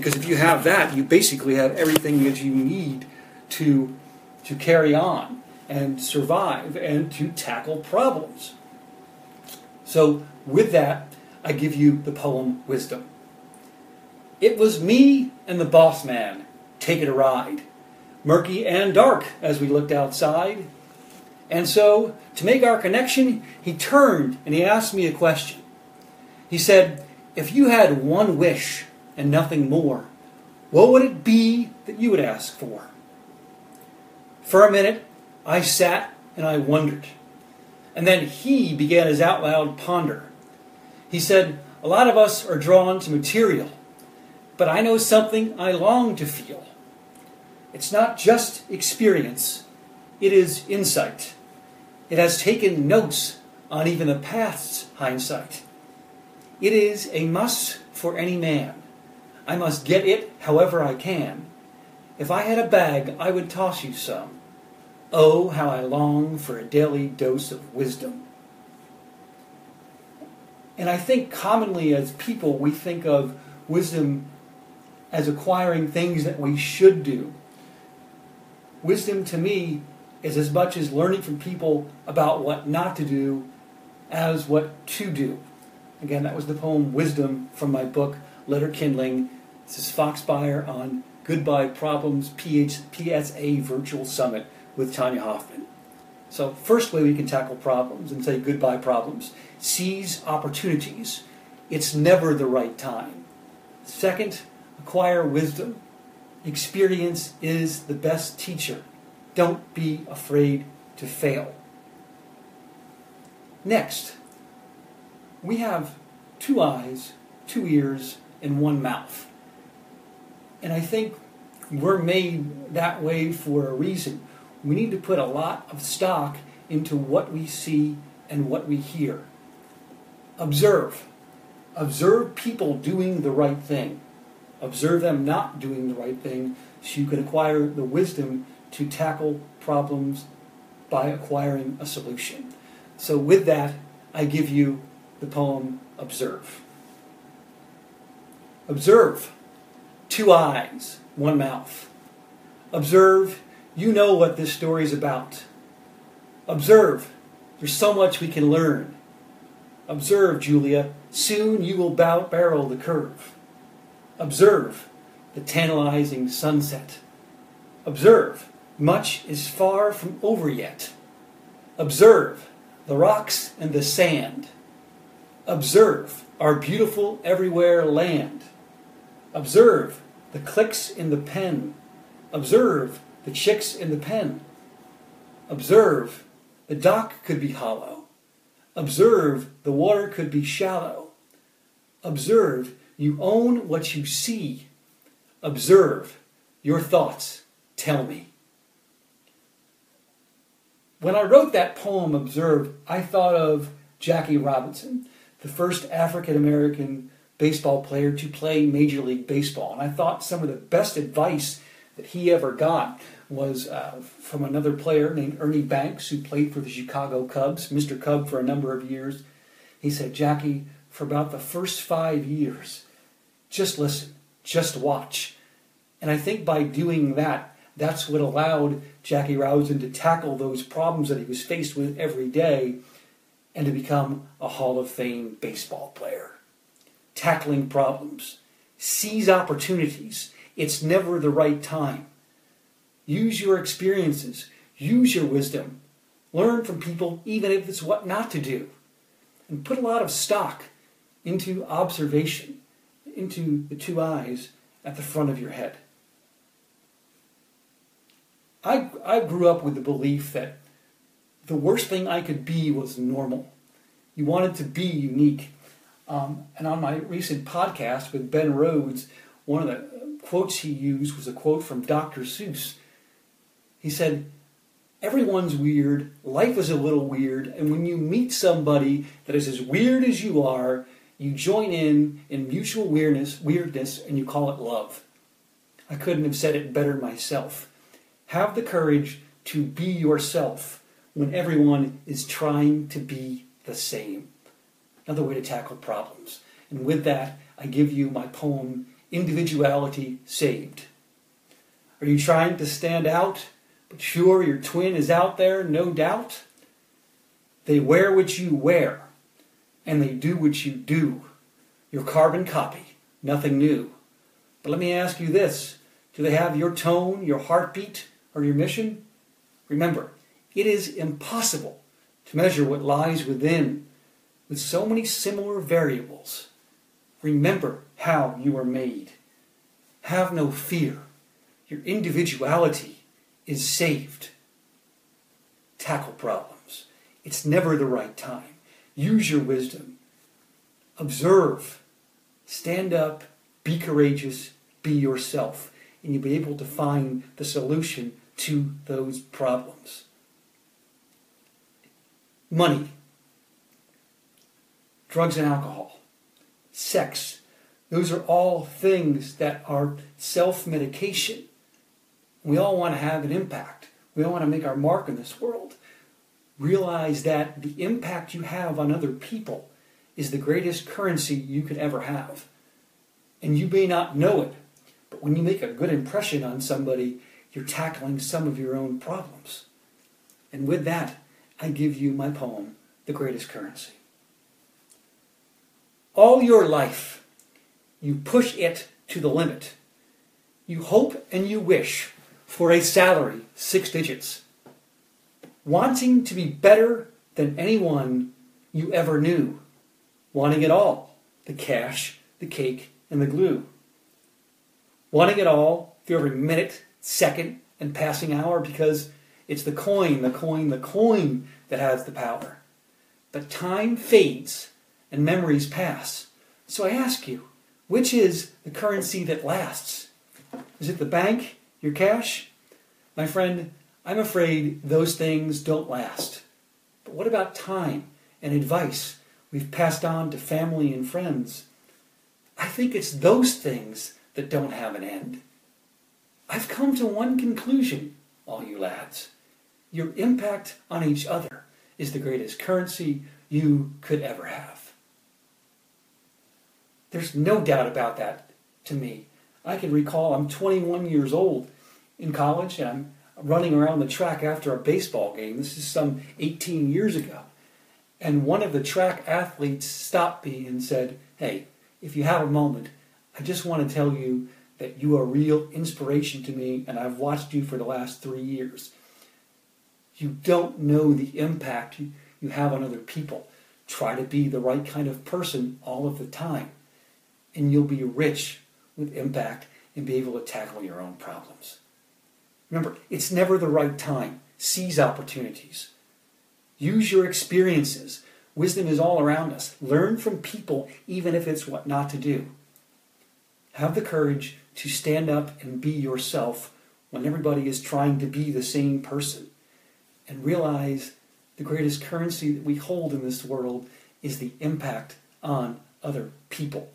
Because if you have that, you basically have everything that you need to, to carry on and survive and to tackle problems. So, with that, I give you the poem Wisdom. It was me and the boss man taking a ride, murky and dark as we looked outside. And so, to make our connection, he turned and he asked me a question. He said, If you had one wish and nothing more, what would it be that you would ask for? For a minute, I sat and I wondered. And then he began his out loud ponder. He said, A lot of us are drawn to material, but I know something I long to feel. It's not just experience, it is insight. It has taken notes on even the past's hindsight. It is a must for any man. I must get it however I can. If I had a bag, I would toss you some. Oh, how I long for a daily dose of wisdom. And I think commonly as people, we think of wisdom as acquiring things that we should do. Wisdom to me is as much as learning from people about what not to do as what to do. Again, that was the poem Wisdom from my book, Letter Kindling. This is Fox Beyer on Goodbye Problems PH, PSA Virtual Summit with Tanya Hoffman. So, first way we can tackle problems and say goodbye problems seize opportunities. It's never the right time. Second, acquire wisdom. Experience is the best teacher. Don't be afraid to fail. Next, we have two eyes, two ears, and one mouth. And I think we're made that way for a reason. We need to put a lot of stock into what we see and what we hear. Observe. Observe people doing the right thing. Observe them not doing the right thing so you can acquire the wisdom to tackle problems by acquiring a solution. So, with that, I give you the poem Observe. Observe. Two eyes, one mouth. Observe. You know what this story is about. Observe. There's so much we can learn. Observe, Julia. Soon you will bow, barrel the curve. Observe the tantalizing sunset. Observe, much is far from over yet. Observe the rocks and the sand. Observe our beautiful everywhere land. Observe the clicks in the pen. Observe the chicks in the pen. Observe the dock could be hollow. Observe the water could be shallow. Observe you own what you see. Observe your thoughts. Tell me. When I wrote that poem, Observe, I thought of Jackie Robinson, the first African American baseball player to play Major League Baseball. And I thought some of the best advice that he ever got was uh, from another player named Ernie Banks, who played for the Chicago Cubs, Mr. Cub for a number of years. He said, Jackie, for about the first five years, just listen, just watch. And I think by doing that, that's what allowed Jackie Robinson to tackle those problems that he was faced with every day and to become a Hall of Fame baseball player. Tackling problems, seize opportunities. It's never the right time. Use your experiences, use your wisdom. Learn from people, even if it's what not to do. And put a lot of stock into observation, into the two eyes at the front of your head. I, I grew up with the belief that the worst thing I could be was normal. You wanted to be unique. Um, and on my recent podcast with Ben Rhodes, one of the quotes he used was a quote from Dr. Seuss. He said, Everyone's weird, life is a little weird, and when you meet somebody that is as weird as you are, you join in in mutual weirdness, weirdness, and you call it love. I couldn't have said it better myself. Have the courage to be yourself when everyone is trying to be the same. Another way to tackle problems. And with that, I give you my poem, individuality saved? Are you trying to stand out, but sure your twin is out there, no doubt? They wear what you wear, and they do what you do. Your carbon copy, nothing new. But let me ask you this do they have your tone, your heartbeat, or your mission? Remember, it is impossible to measure what lies within with so many similar variables. Remember how you are made. Have no fear. Your individuality is saved. Tackle problems. It's never the right time. Use your wisdom. Observe. Stand up. Be courageous. Be yourself. And you'll be able to find the solution to those problems. Money, drugs and alcohol, sex, those are all things that are self medication. We all want to have an impact. We all want to make our mark in this world. Realize that the impact you have on other people is the greatest currency you could ever have. And you may not know it, but when you make a good impression on somebody, you're tackling some of your own problems. And with that, I give you my poem, The Greatest Currency. All your life, you push it to the limit. You hope and you wish for a salary six digits, wanting to be better than anyone you ever knew, wanting it all the cash, the cake, and the glue. Wanting it all through every minute, second, and passing hour because it's the coin, the coin, the coin that has the power. But time fades and memories pass. So I ask you, which is the currency that lasts? Is it the bank, your cash? My friend, I'm afraid those things don't last. But what about time and advice we've passed on to family and friends? I think it's those things that don't have an end. I've come to one conclusion, all you lads. Your impact on each other is the greatest currency you could ever have. There's no doubt about that to me. I can recall I'm 21 years old in college and I'm running around the track after a baseball game. This is some 18 years ago. And one of the track athletes stopped me and said, Hey, if you have a moment, I just want to tell you that you are a real inspiration to me and I've watched you for the last three years. You don't know the impact you have on other people. Try to be the right kind of person all of the time, and you'll be rich with impact and be able to tackle your own problems. Remember, it's never the right time. Seize opportunities. Use your experiences. Wisdom is all around us. Learn from people, even if it's what not to do. Have the courage to stand up and be yourself when everybody is trying to be the same person. And realize the greatest currency that we hold in this world is the impact on other people.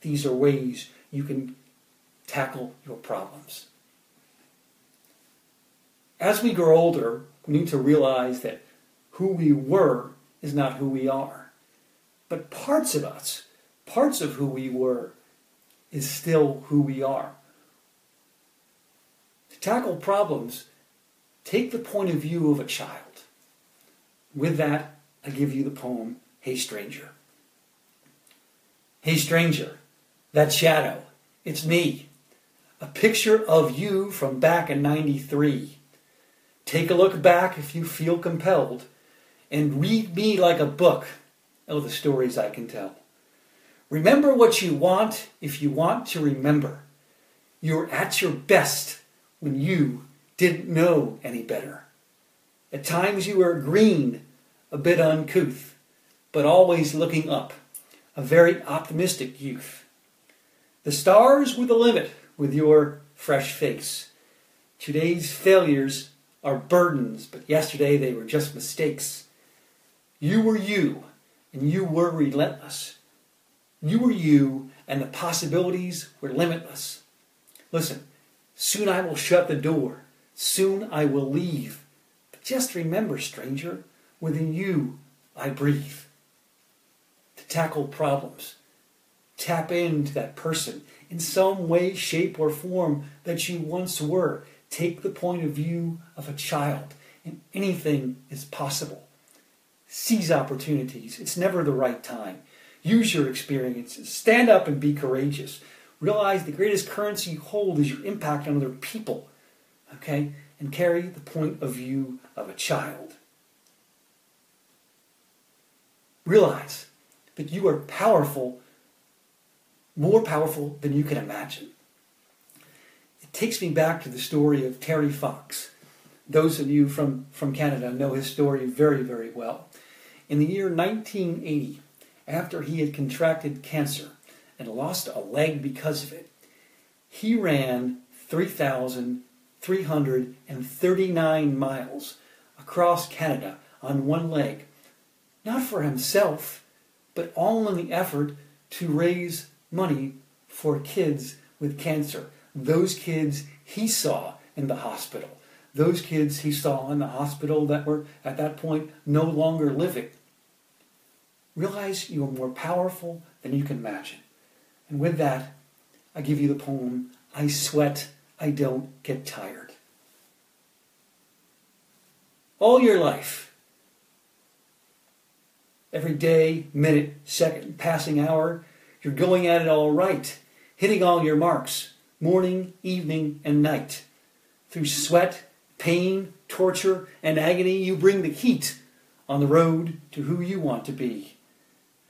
These are ways you can tackle your problems. As we grow older, we need to realize that who we were is not who we are. But parts of us, parts of who we were, is still who we are. To tackle problems, take the point of view of a child. With that, I give you the poem, Hey Stranger. Hey Stranger, that shadow, it's me. A picture of you from back in 93. Take a look back if you feel compelled, and read me like a book of the stories I can tell. Remember what you want if you want to remember. You're at your best when you didn't know any better. At times you were green, a bit uncouth, but always looking up, a very optimistic youth. The stars were the limit with your fresh face. Today's failures are burdens, but yesterday they were just mistakes. You were you, and you were relentless. You were you, and the possibilities were limitless. Listen, soon I will shut the door. Soon I will leave. But just remember, stranger, within you I breathe. To tackle problems, tap into that person in some way, shape, or form that you once were. Take the point of view of a child, and anything is possible. Seize opportunities. It's never the right time. Use your experiences. Stand up and be courageous. Realize the greatest currency you hold is your impact on other people. Okay? And carry the point of view of a child. Realize that you are powerful, more powerful than you can imagine. It takes me back to the story of Terry Fox. Those of you from, from Canada know his story very, very well. In the year 1980, after he had contracted cancer and lost a leg because of it, he ran 3,339 miles across Canada on one leg, not for himself, but all in the effort to raise money for kids with cancer. Those kids he saw in the hospital. Those kids he saw in the hospital that were at that point no longer living. Realize you are more powerful than you can imagine. And with that, I give you the poem, I Sweat, I Don't Get Tired. All your life, every day, minute, second, passing hour, you're going at it all right, hitting all your marks, morning, evening, and night. Through sweat, pain, torture, and agony, you bring the heat on the road to who you want to be.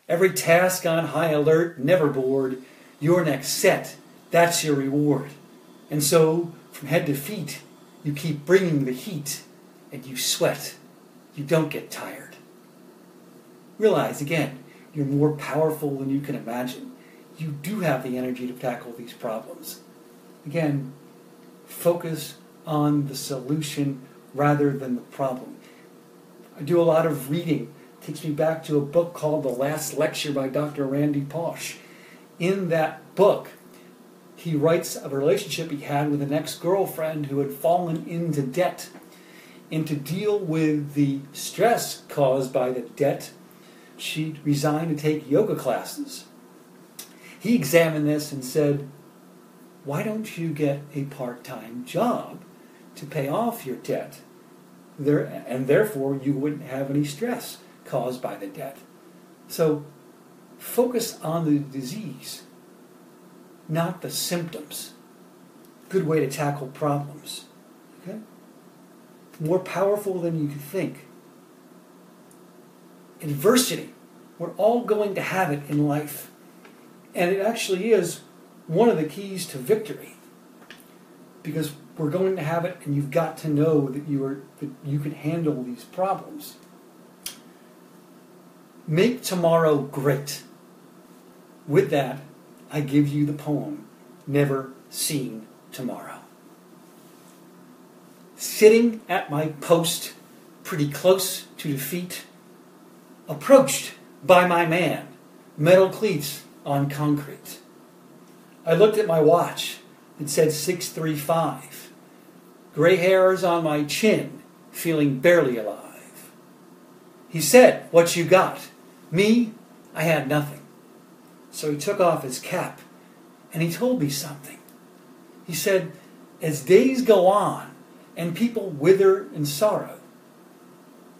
Every task on high alert, never bored. Your next set, that's your reward. And so, from head to feet, you keep bringing the heat and you sweat. You don't get tired. Realize again, you're more powerful than you can imagine. You do have the energy to tackle these problems. Again, focus on the solution rather than the problem. I do a lot of reading It takes me back to a book called The Last Lecture by Dr. Randy Pausch. In that book, he writes of a relationship he had with an ex girlfriend who had fallen into debt. And to deal with the stress caused by the debt, she resigned to take yoga classes. He examined this and said, Why don't you get a part time job to pay off your debt? There, and therefore, you wouldn't have any stress caused by the debt. So focus on the disease, not the symptoms. Good way to tackle problems. Okay? More powerful than you could think. Adversity. We're all going to have it in life. And it actually is one of the keys to victory. Because we're going to have it and you've got to know that you are that you can handle these problems. Make tomorrow great. With that, I give you the poem, Never Seen Tomorrow. Sitting at my post, pretty close to defeat, approached by my man, metal cleats on concrete. I looked at my watch. It said 635. Gray hairs on my chin, feeling barely alive. He said, What you got? Me, I had nothing. So he took off his cap and he told me something. He said, As days go on and people wither in sorrow,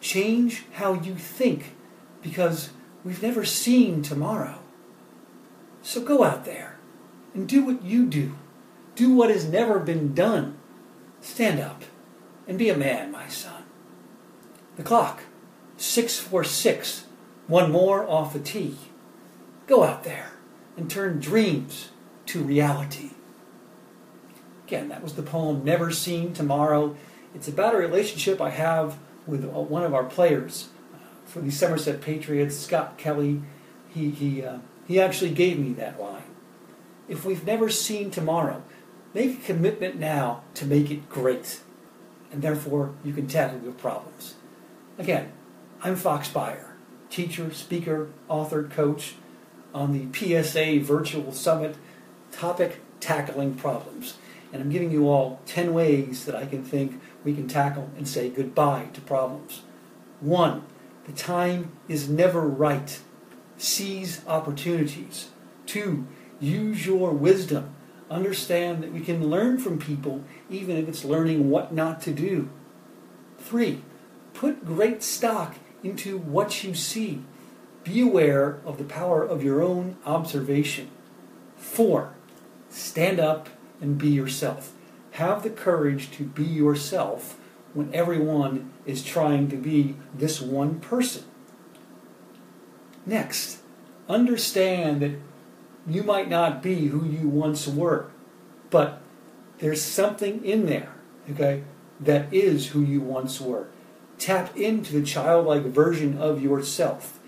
change how you think because we've never seen tomorrow. So go out there and do what you do. Do what has never been done. Stand up and be a man, my son. The clock, 646 one more off the tee. Go out there and turn dreams to reality. Again, that was the poem Never Seen Tomorrow. It's about a relationship I have with one of our players for the Somerset Patriots, Scott Kelly. He, he, uh, he actually gave me that line. If we've never seen tomorrow, make a commitment now to make it great. And therefore, you can tackle your problems. Again, I'm Fox Beyer teacher, speaker, author, coach on the PSA Virtual Summit topic Tackling Problems. And I'm giving you all 10 ways that I can think we can tackle and say goodbye to problems. One, the time is never right. Seize opportunities. Two, Use your wisdom. Understand that we can learn from people even if it's learning what not to do. Three, put great stock into what you see. Be aware of the power of your own observation. Four, stand up and be yourself. Have the courage to be yourself when everyone is trying to be this one person. Next, understand that you might not be who you once were, but there's something in there, okay, that is who you once were. Tap into the childlike version of yourself.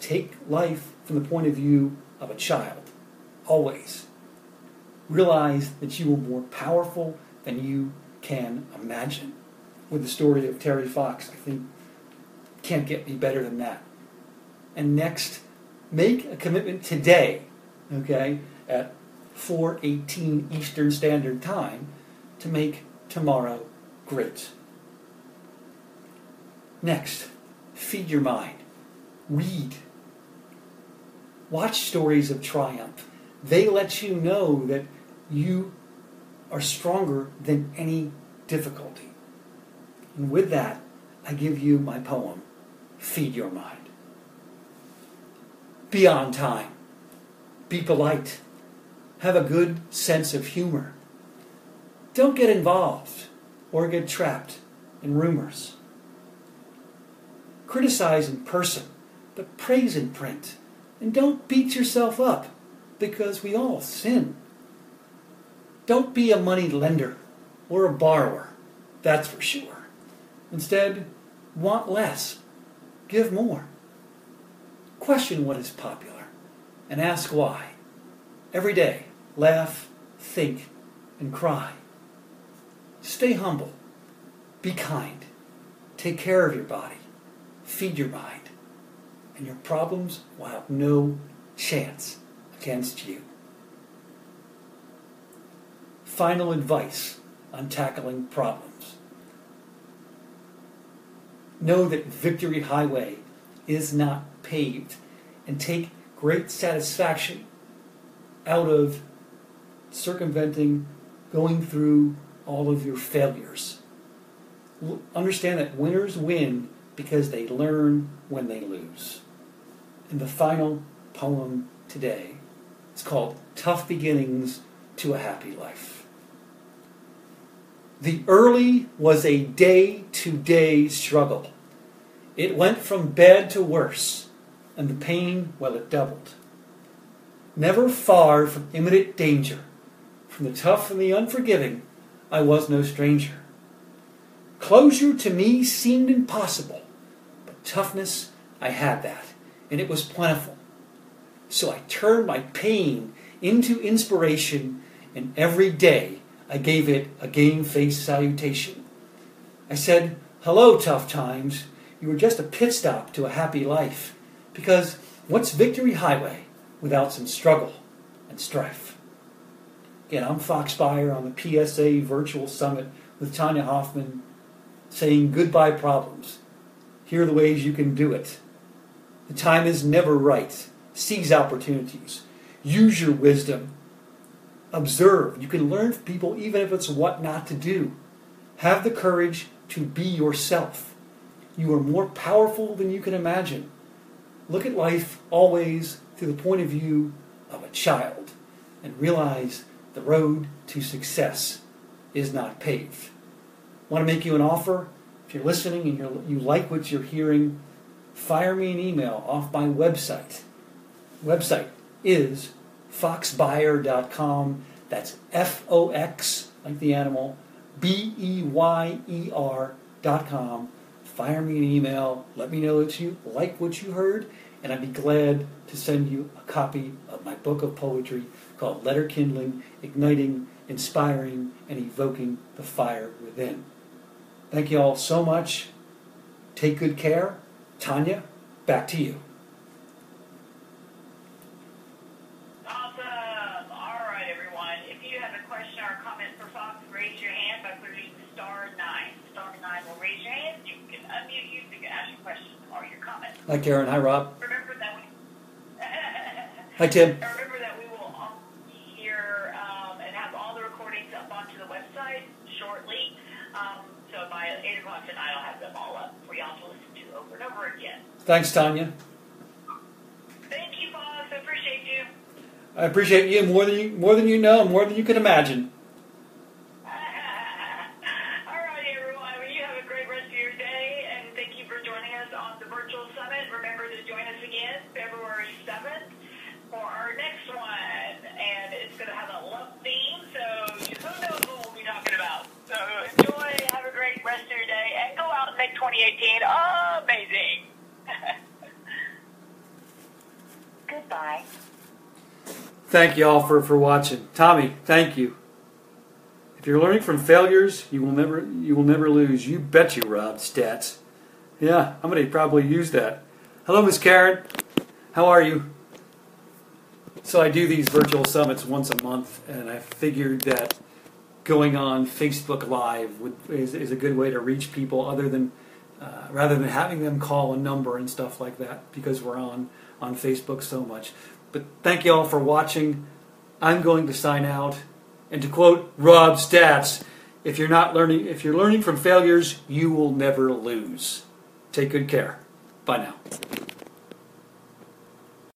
Take life from the point of view of a child, always. Realize that you are more powerful than you can imagine. With the story of Terry Fox, I think can't get any better than that. And next, make a commitment today, okay, at 4:18 Eastern Standard Time to make tomorrow great. Next, feed your mind. Read. Watch stories of triumph. They let you know that you are stronger than any difficulty. And with that, I give you my poem, Feed Your Mind. Be on time. Be polite. Have a good sense of humor. Don't get involved or get trapped in rumors. Criticize in person, but praise in print. And don't beat yourself up because we all sin. Don't be a money lender or a borrower, that's for sure. Instead, want less, give more. Question what is popular and ask why. Every day, laugh, think, and cry. Stay humble. Be kind. Take care of your body. Feed your mind. And your problems will have no chance against you. Final advice on tackling problems. Know that Victory Highway is not paved and take great satisfaction out of circumventing, going through all of your failures. Understand that winners win because they learn when they lose. And the final poem today is called Tough Beginnings to a Happy Life. The early was a day to day struggle. It went from bad to worse and the pain, well, it doubled. Never far from imminent danger, from the tough and the unforgiving, I was no stranger. Closure to me seemed impossible, but toughness, I had that, and it was plentiful. So I turned my pain into inspiration, and every day I gave it a game face salutation. I said, Hello, tough times. You were just a pit stop to a happy life. Because what's Victory Highway without some struggle and strife? Again, I'm Fox on the PSA Virtual Summit with Tanya Hoffman saying goodbye problems. Here are the ways you can do it. The time is never right. Seize opportunities. Use your wisdom. Observe. You can learn from people even if it's what not to do. Have the courage to be yourself. You are more powerful than you can imagine. Look at life always through the point of view of a child and realize the road to success is not paved. I Want to make you an offer? If you're listening and you're, you like what you're hearing, fire me an email off my website. Website is foxbeyer.com. That's F O X, like the animal, B E Y E R.com fire me an email. Let me know that you like what you heard, and I'd be glad to send you a copy of my book of poetry called Letter Kindling Igniting, Inspiring, and Evoking the Fire Within. Thank you all so much. Take good care. Tanya, back to you. Hi, Karen. Hi, Rob. Remember that we, Hi, Tim. Remember that we will all be here um, and have all the recordings up onto the website shortly. Um, so by 8 o'clock tonight, I'll have them all up for y'all to listen to over and over again. Thanks, Tanya. Thank you, boss. I appreciate you. I appreciate you more than you, more than you know, more than you can imagine. 2018. Amazing. Oh, Goodbye. Thank you all for, for watching. Tommy, thank you. If you're learning from failures, you will never you will never lose. You bet you, Rob. Stats. Yeah, I'm gonna probably use that. Hello, Miss Karen. How are you? So I do these virtual summits once a month, and I figured that going on Facebook Live would, is, is a good way to reach people other than uh, rather than having them call a number and stuff like that, because we're on on Facebook so much. But thank you all for watching. I'm going to sign out. And to quote Rob Stats, if you're not learning, if you're learning from failures, you will never lose. Take good care. Bye now.